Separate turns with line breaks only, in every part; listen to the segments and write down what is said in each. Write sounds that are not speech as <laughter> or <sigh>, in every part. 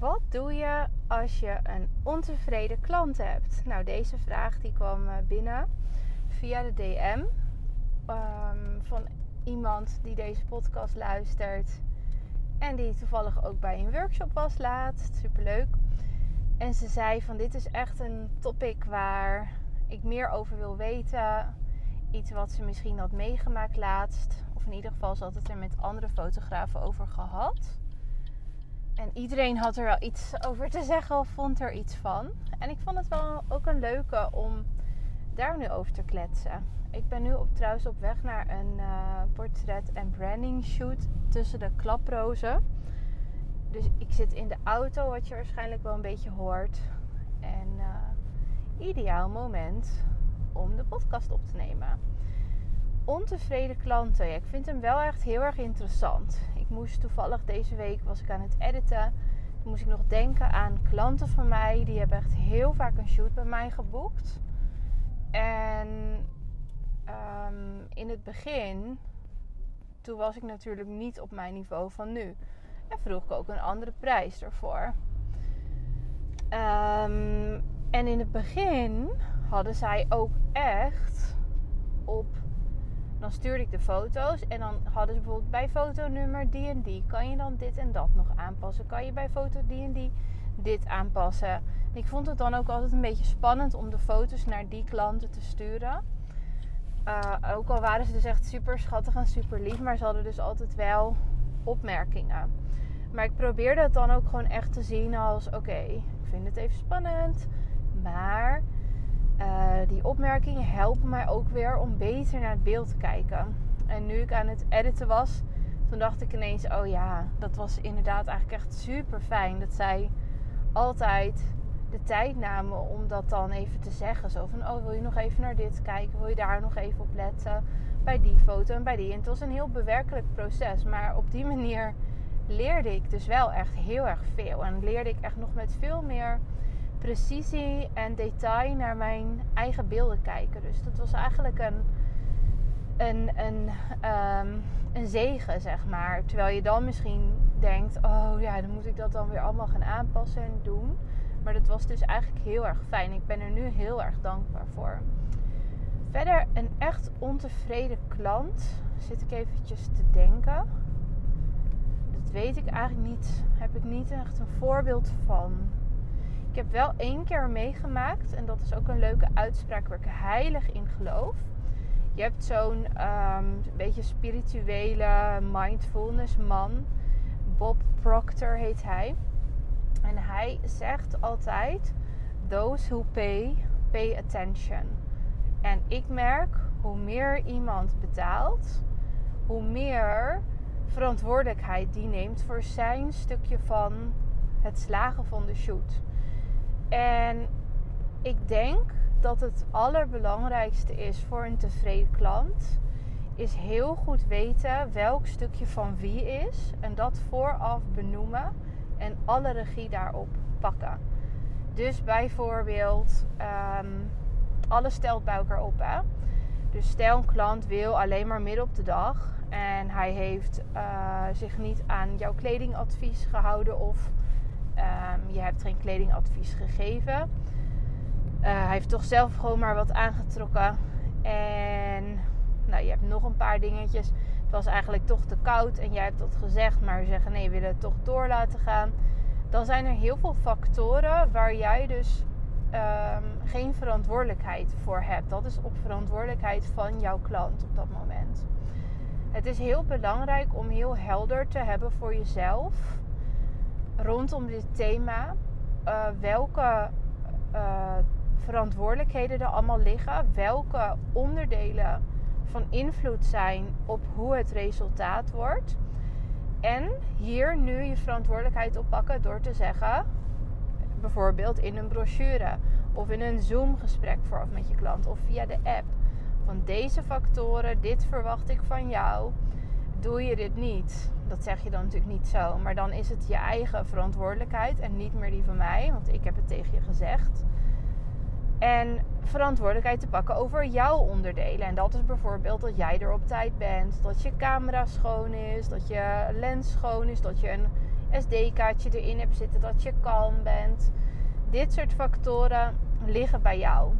Wat doe je als je een ontevreden klant hebt? Nou, deze vraag die kwam eh, binnen via de DM ehm, van iemand die deze podcast luistert en die toevallig ook bij een workshop was laatst. Superleuk. En ze zei van dit is echt een topic waar ik meer over wil weten. Iets wat ze misschien had meegemaakt laatst. Of in ieder geval ze had het er met andere fotografen over gehad. En iedereen had er wel iets over te zeggen of vond er iets van. En ik vond het wel ook een leuke om daar nu over te kletsen. Ik ben nu op, trouwens op weg naar een uh, portret- en branding shoot tussen de klaprozen. Dus ik zit in de auto, wat je waarschijnlijk wel een beetje hoort. En uh, ideaal moment om de podcast op te nemen. Ontevreden klanten. Ja, ik vind hem wel echt heel erg interessant. Moest toevallig deze week was ik aan het editen. Toen moest ik nog denken aan klanten van mij. Die hebben echt heel vaak een shoot bij mij geboekt. En um, in het begin, toen was ik natuurlijk niet op mijn niveau van nu. En vroeg ik ook een andere prijs ervoor. Um, en in het begin hadden zij ook echt op. Dan stuurde ik de foto's en dan hadden ze bijvoorbeeld bij fotonummer die en die. Kan je dan dit en dat nog aanpassen? Kan je bij foto die en die dit aanpassen? En ik vond het dan ook altijd een beetje spannend om de foto's naar die klanten te sturen. Uh, ook al waren ze dus echt super schattig en super lief, maar ze hadden dus altijd wel opmerkingen. Maar ik probeerde het dan ook gewoon echt te zien als: oké, ik vind het even spannend, maar uh, die opmerkingen helpen mij ook weer om beter naar het beeld te kijken. En nu ik aan het editen was, toen dacht ik ineens: oh ja, dat was inderdaad eigenlijk echt super fijn dat zij altijd de tijd namen om dat dan even te zeggen. Zo van, oh wil je nog even naar dit kijken? Wil je daar nog even op letten? Bij die foto en bij die. En het was een heel bewerkelijk proces. Maar op die manier leerde ik dus wel echt heel erg veel. En leerde ik echt nog met veel meer precisie en detail naar mijn eigen beelden kijken. Dus dat was eigenlijk een, een, een, um, een zegen, zeg maar. Terwijl je dan misschien denkt, oh ja, dan moet ik dat dan weer allemaal gaan aanpassen en doen. Maar dat was dus eigenlijk heel erg fijn. Ik ben er nu heel erg dankbaar voor. Verder een echt ontevreden klant. Zit ik eventjes te denken. Dat weet ik eigenlijk niet. Heb ik niet echt een voorbeeld van. Ik heb wel één keer meegemaakt. En dat is ook een leuke uitspraak waar ik heilig in geloof. Je hebt zo'n um, beetje spirituele mindfulness man. Bob Proctor heet hij. En hij zegt altijd: Those who pay, pay attention. En ik merk hoe meer iemand betaalt, hoe meer verantwoordelijkheid die neemt voor zijn stukje van het slagen van de shoot. En ik denk dat het allerbelangrijkste is voor een tevreden klant, is heel goed weten welk stukje van wie is en dat vooraf benoemen en alle regie daarop pakken. Dus bijvoorbeeld, um, alles stelt bij elkaar op. Hè? Dus stel een klant wil alleen maar midden op de dag en hij heeft uh, zich niet aan jouw kledingadvies gehouden of um, je hebt geen kledingadvies gegeven. Uh, hij heeft toch zelf gewoon maar wat aangetrokken. En nou, je hebt nog een paar dingetjes het was eigenlijk toch te koud en jij hebt dat gezegd, maar zeggen nee, we willen het toch door laten gaan. Dan zijn er heel veel factoren waar jij dus um, geen verantwoordelijkheid voor hebt. Dat is op verantwoordelijkheid van jouw klant op dat moment. Het is heel belangrijk om heel helder te hebben voor jezelf rondom dit thema. Uh, welke uh, verantwoordelijkheden er allemaal liggen. Welke onderdelen van invloed zijn op hoe het resultaat wordt. En hier nu je verantwoordelijkheid oppakken door te zeggen, bijvoorbeeld in een brochure of in een Zoom-gesprek vooraf met je klant of via de app. Van deze factoren, dit verwacht ik van jou. Doe je dit niet? Dat zeg je dan natuurlijk niet zo, maar dan is het je eigen verantwoordelijkheid en niet meer die van mij, want ik heb het tegen je gezegd. En verantwoordelijkheid te pakken over jouw onderdelen. En dat is bijvoorbeeld dat jij er op tijd bent, dat je camera schoon is, dat je lens schoon is, dat je een SD-kaartje erin hebt zitten, dat je kalm bent. Dit soort factoren liggen bij jou.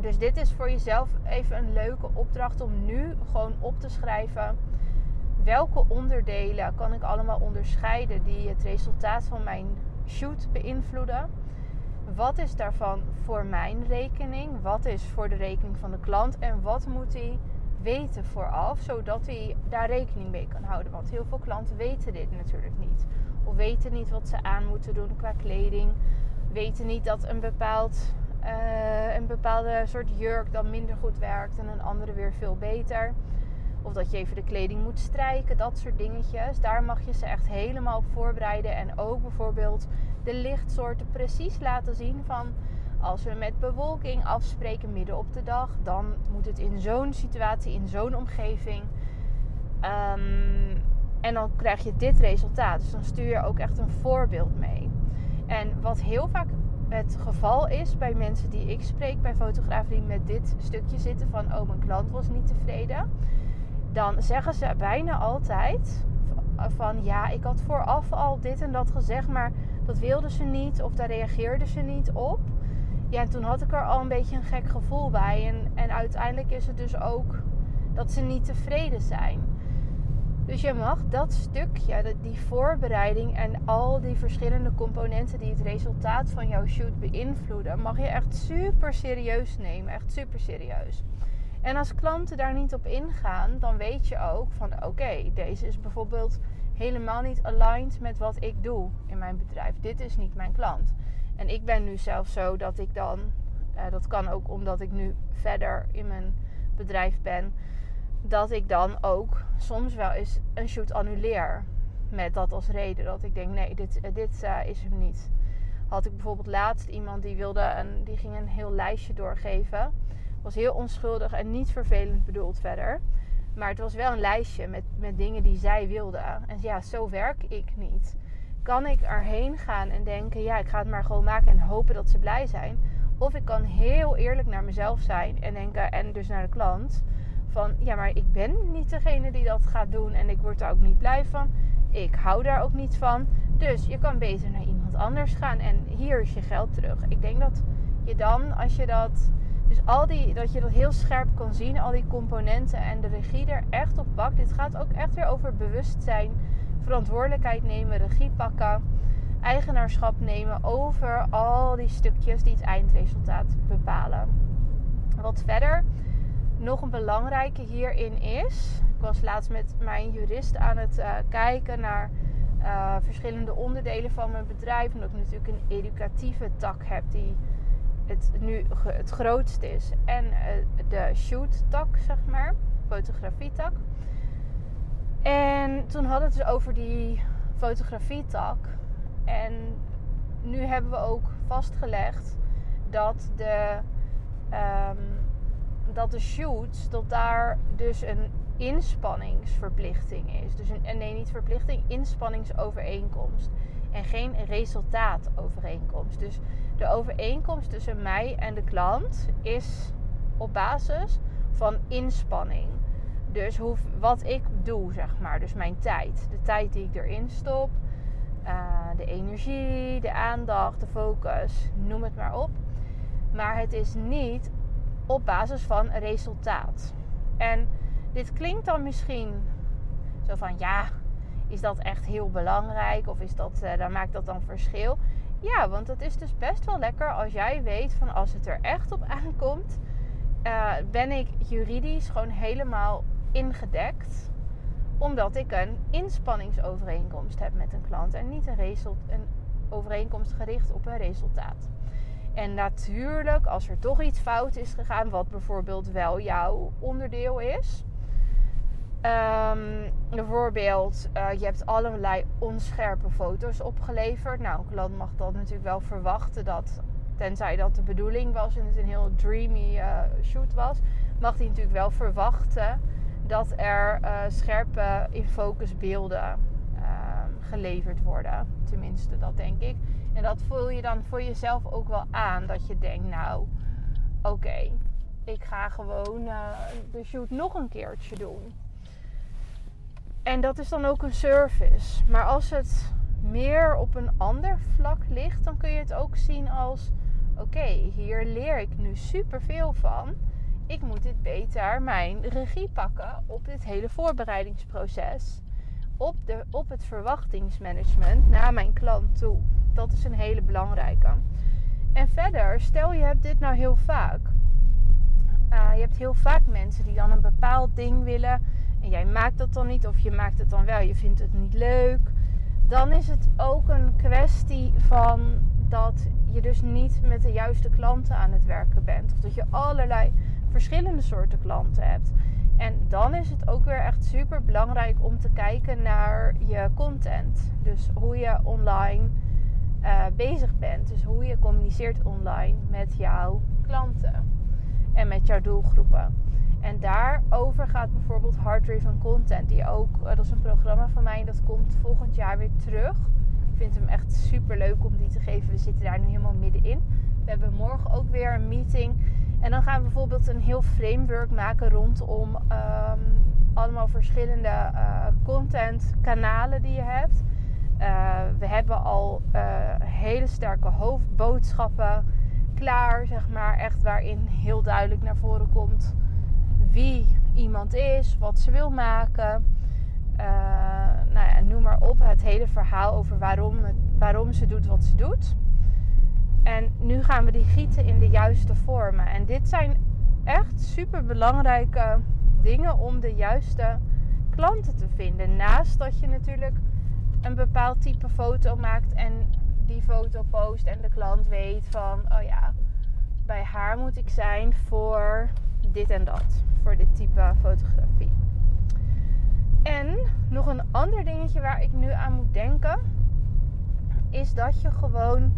Dus dit is voor jezelf even een leuke opdracht om nu gewoon op te schrijven. Welke onderdelen kan ik allemaal onderscheiden die het resultaat van mijn shoot beïnvloeden? Wat is daarvan voor mijn rekening? Wat is voor de rekening van de klant? En wat moet hij weten vooraf, zodat hij daar rekening mee kan houden? Want heel veel klanten weten dit natuurlijk niet. Of weten niet wat ze aan moeten doen qua kleding. Weten niet dat een, bepaald, uh, een bepaalde soort jurk dan minder goed werkt en een andere weer veel beter. Of dat je even de kleding moet strijken, dat soort dingetjes. Daar mag je ze echt helemaal op voorbereiden. En ook bijvoorbeeld de lichtsoorten precies laten zien van als we met bewolking afspreken midden op de dag, dan moet het in zo'n situatie, in zo'n omgeving. Um, en dan krijg je dit resultaat. Dus dan stuur je ook echt een voorbeeld mee. En wat heel vaak het geval is bij mensen die ik spreek, bij fotografen die met dit stukje zitten van oh mijn klant was niet tevreden, dan zeggen ze bijna altijd van ja ik had vooraf al dit en dat gezegd, maar dat wilde ze niet of daar reageerde ze niet op. Ja, en toen had ik er al een beetje een gek gevoel bij. En, en uiteindelijk is het dus ook dat ze niet tevreden zijn. Dus je mag dat stukje, die voorbereiding en al die verschillende componenten die het resultaat van jouw shoot beïnvloeden, mag je echt super serieus nemen. Echt super serieus. En als klanten daar niet op ingaan, dan weet je ook van oké, deze is bijvoorbeeld helemaal niet aligned met wat ik doe in mijn bedrijf. Dit is niet mijn klant. En ik ben nu zelf zo dat ik dan, uh, dat kan ook omdat ik nu verder in mijn bedrijf ben, dat ik dan ook soms wel eens een shoot annuleer. Met dat als reden. Dat ik denk, nee, dit, eh, dit uh, is hem niet. Had ik bijvoorbeeld laatst iemand die wilde een, die ging een heel lijstje doorgeven. Was heel onschuldig en niet vervelend bedoeld verder. Maar het was wel een lijstje met, met dingen die zij wilde. En ja, zo werk ik niet. Kan ik erheen gaan en denken, ja, ik ga het maar gewoon maken en hopen dat ze blij zijn. Of ik kan heel eerlijk naar mezelf zijn en denken, en dus naar de klant van ja, maar ik ben niet degene die dat gaat doen en ik word daar ook niet blij van. Ik hou daar ook niet van. Dus je kan beter naar iemand anders gaan en hier is je geld terug. Ik denk dat je dan, als je dat, dus al die, dat je dat heel scherp kan zien, al die componenten en de regie er echt op pakt. Dit gaat ook echt weer over bewustzijn, verantwoordelijkheid nemen, regie pakken, eigenaarschap nemen over al die stukjes die het eindresultaat bepalen. Wat verder nog een belangrijke hierin is. Ik was laatst met mijn jurist aan het uh, kijken naar uh, verschillende onderdelen van mijn bedrijf. Omdat ik natuurlijk een educatieve tak heb die het nu het grootst is. En uh, de shoot-tak, zeg maar. Fotografie-tak. En toen hadden we het dus over die fotografie-tak. En nu hebben we ook vastgelegd dat de. Um, dat de shoots, dat daar dus een inspanningsverplichting is. Dus een, nee, niet verplichting, inspanningsovereenkomst. En geen resultaatovereenkomst. Dus de overeenkomst tussen mij en de klant is op basis van inspanning. Dus hoe, wat ik doe, zeg maar. Dus mijn tijd. De tijd die ik erin stop. Uh, de energie, de aandacht, de focus. Noem het maar op. Maar het is niet op basis van resultaat. En dit klinkt dan misschien zo van ja, is dat echt heel belangrijk of is dat, uh, dan maakt dat dan verschil? Ja, want het is dus best wel lekker als jij weet van als het er echt op aankomt, uh, ben ik juridisch gewoon helemaal ingedekt. Omdat ik een inspanningsovereenkomst heb met een klant en niet een, een overeenkomst gericht op een resultaat. En natuurlijk, als er toch iets fout is gegaan, wat bijvoorbeeld wel jouw onderdeel is. Um, bijvoorbeeld, uh, je hebt allerlei onscherpe foto's opgeleverd. Nou, een klant mag dat natuurlijk wel verwachten dat, tenzij dat de bedoeling was en het een heel dreamy uh, shoot was, mag hij natuurlijk wel verwachten dat er uh, scherpe in focus beelden geleverd worden. Tenminste, dat denk ik. En dat voel je dan voor jezelf ook wel aan. Dat je denkt, nou, oké, ik ga gewoon de shoot nog een keertje doen. En dat is dan ook een service. Maar als het meer op een ander vlak ligt, dan kun je het ook zien als: oké, hier leer ik nu superveel van. Ik moet dit beter mijn regie pakken op dit hele voorbereidingsproces. Op, de, op het verwachtingsmanagement naar mijn klant toe. Dat is een hele belangrijke. En verder, stel je hebt dit nou heel vaak. Uh, je hebt heel vaak mensen die dan een bepaald ding willen. En jij maakt dat dan niet, of je maakt het dan wel, je vindt het niet leuk. Dan is het ook een kwestie van dat je dus niet met de juiste klanten aan het werken bent. Of dat je allerlei verschillende soorten klanten hebt. En dan is het ook weer echt super belangrijk om te kijken naar je content. Dus hoe je online uh, bezig bent. Dus hoe je communiceert online met jouw klanten en met jouw doelgroepen. En daarover gaat bijvoorbeeld Hard Driven Content, die ook, uh, dat is een programma van mij, dat komt volgend jaar weer terug. Ik vind hem echt super leuk om die te geven. We zitten daar nu helemaal middenin. We hebben morgen ook weer een meeting. En dan gaan we bijvoorbeeld een heel framework maken rondom um, allemaal verschillende uh, content kanalen die je hebt. Uh, we hebben al hele sterke hoofdboodschappen klaar, zeg maar. Echt waarin heel duidelijk naar voren komt wie iemand is, wat ze wil maken. Uh, nou ja, noem maar op. Het hele verhaal over waarom, waarom ze doet wat ze doet. En nu gaan we die gieten in de juiste vormen. En dit zijn echt super belangrijke dingen om de juiste klanten te vinden. Naast dat je natuurlijk een bepaald type foto maakt en die foto post en de klant weet van, oh ja, bij haar moet ik zijn voor dit en dat, voor dit type fotografie. En nog een ander dingetje waar ik nu aan moet denken, is dat je gewoon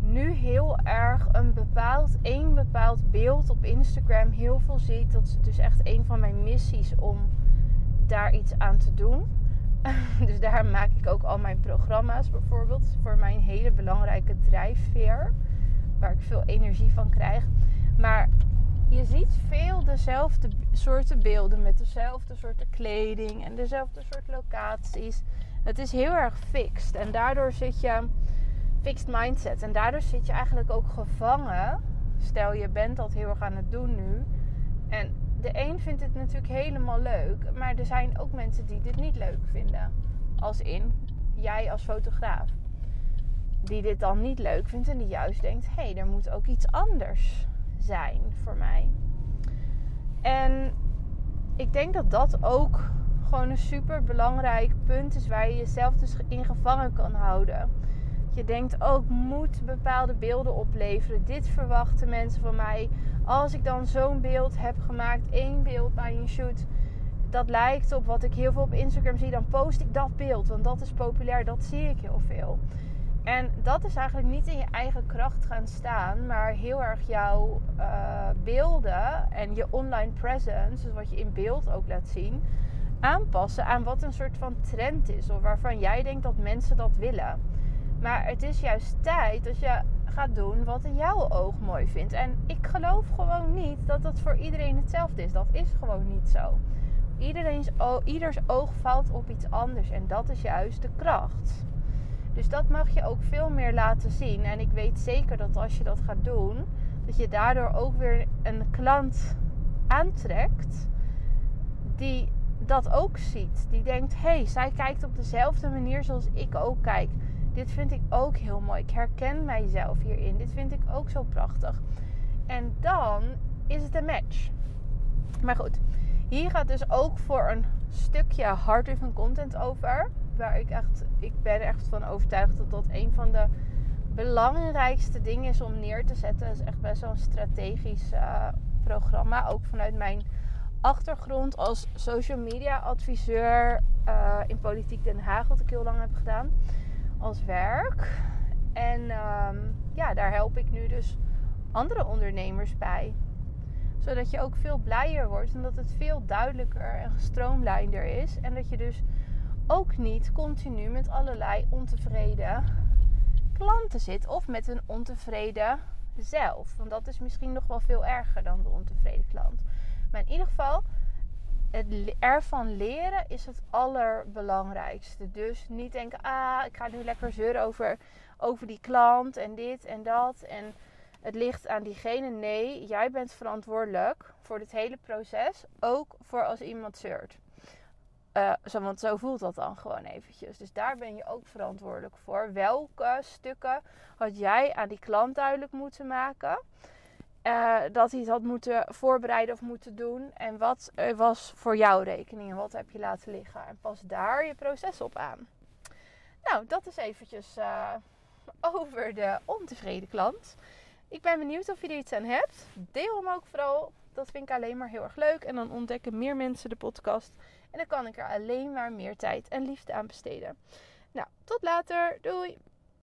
nu heel erg een bepaald, één bepaald beeld op Instagram heel veel ziet. Dat is dus echt een van mijn missies om daar iets aan te doen. <laughs> dus daar maak ik ook al mijn programma's bijvoorbeeld voor mijn hele belangrijke drijfveer. Waar ik veel energie van krijg. Maar je ziet veel dezelfde soorten beelden met dezelfde soorten kleding en dezelfde soort locaties. Het is heel erg fixed en daardoor zit je fixed mindset en daardoor zit je eigenlijk ook gevangen. Stel je bent dat heel erg aan het doen nu en de een vindt het natuurlijk helemaal leuk, maar er zijn ook mensen die dit niet leuk vinden. Als in jij als fotograaf. Die dit dan niet leuk vindt en die juist denkt: hé, hey, er moet ook iets anders zijn voor mij. En ik denk dat dat ook gewoon een super belangrijk punt is waar je jezelf dus in gevangen kan houden. Je denkt ook, moet bepaalde beelden opleveren. Dit verwachten mensen van mij. Als ik dan zo'n beeld heb gemaakt, één beeld bij een shoot, dat lijkt op wat ik heel veel op Instagram zie, dan post ik dat beeld. Want dat is populair, dat zie ik heel veel. En dat is eigenlijk niet in je eigen kracht gaan staan, maar heel erg jouw uh, beelden en je online presence, dus wat je in beeld ook laat zien, aanpassen aan wat een soort van trend is of waarvan jij denkt dat mensen dat willen. Maar het is juist tijd dat je gaat doen wat in jouw oog mooi vindt. En ik geloof gewoon niet dat dat voor iedereen hetzelfde is. Dat is gewoon niet zo. Iedereen's, ieders oog valt op iets anders en dat is juist de kracht. Dus dat mag je ook veel meer laten zien. En ik weet zeker dat als je dat gaat doen, dat je daardoor ook weer een klant aantrekt die dat ook ziet. Die denkt: hé, hey, zij kijkt op dezelfde manier zoals ik ook kijk. Dit vind ik ook heel mooi. Ik herken mijzelf hierin. Dit vind ik ook zo prachtig. En dan is het een match. Maar goed, hier gaat dus ook voor een stukje hard-driven content over. Waar ik echt, ik ben echt van overtuigd dat dat een van de belangrijkste dingen is om neer te zetten. Het is echt best wel een strategisch uh, programma. Ook vanuit mijn achtergrond als social media adviseur uh, in Politiek Den Haag, wat ik heel lang heb gedaan als werk. En ehm, ja, daar help ik nu dus andere ondernemers bij. Zodat je ook veel blijer wordt en dat het veel duidelijker en gestroomlijnder is. En dat je dus ook niet continu met allerlei ontevreden klanten zit of met een ontevreden zelf. Want dat is misschien nog wel veel erger dan de ontevreden klant. Maar in ieder geval, het ervan leren is het allerbelangrijkste. Dus niet denken, ah, ik ga nu lekker zeuren over, over die klant en dit en dat. En het ligt aan diegene. Nee, jij bent verantwoordelijk voor dit hele proces. Ook voor als iemand zeurt. Uh, zo, want zo voelt dat dan gewoon eventjes. Dus daar ben je ook verantwoordelijk voor. Welke stukken had jij aan die klant duidelijk moeten maken? Uh, dat hij het had moeten voorbereiden of moeten doen. En wat was voor jouw rekening en wat heb je laten liggen. En pas daar je proces op aan. Nou, dat is eventjes uh, over de ontevreden klant. Ik ben benieuwd of je er iets aan hebt. Deel hem ook vooral. Dat vind ik alleen maar heel erg leuk. En dan ontdekken meer mensen de podcast. En dan kan ik er alleen maar meer tijd en liefde aan besteden. Nou, tot later. Doei!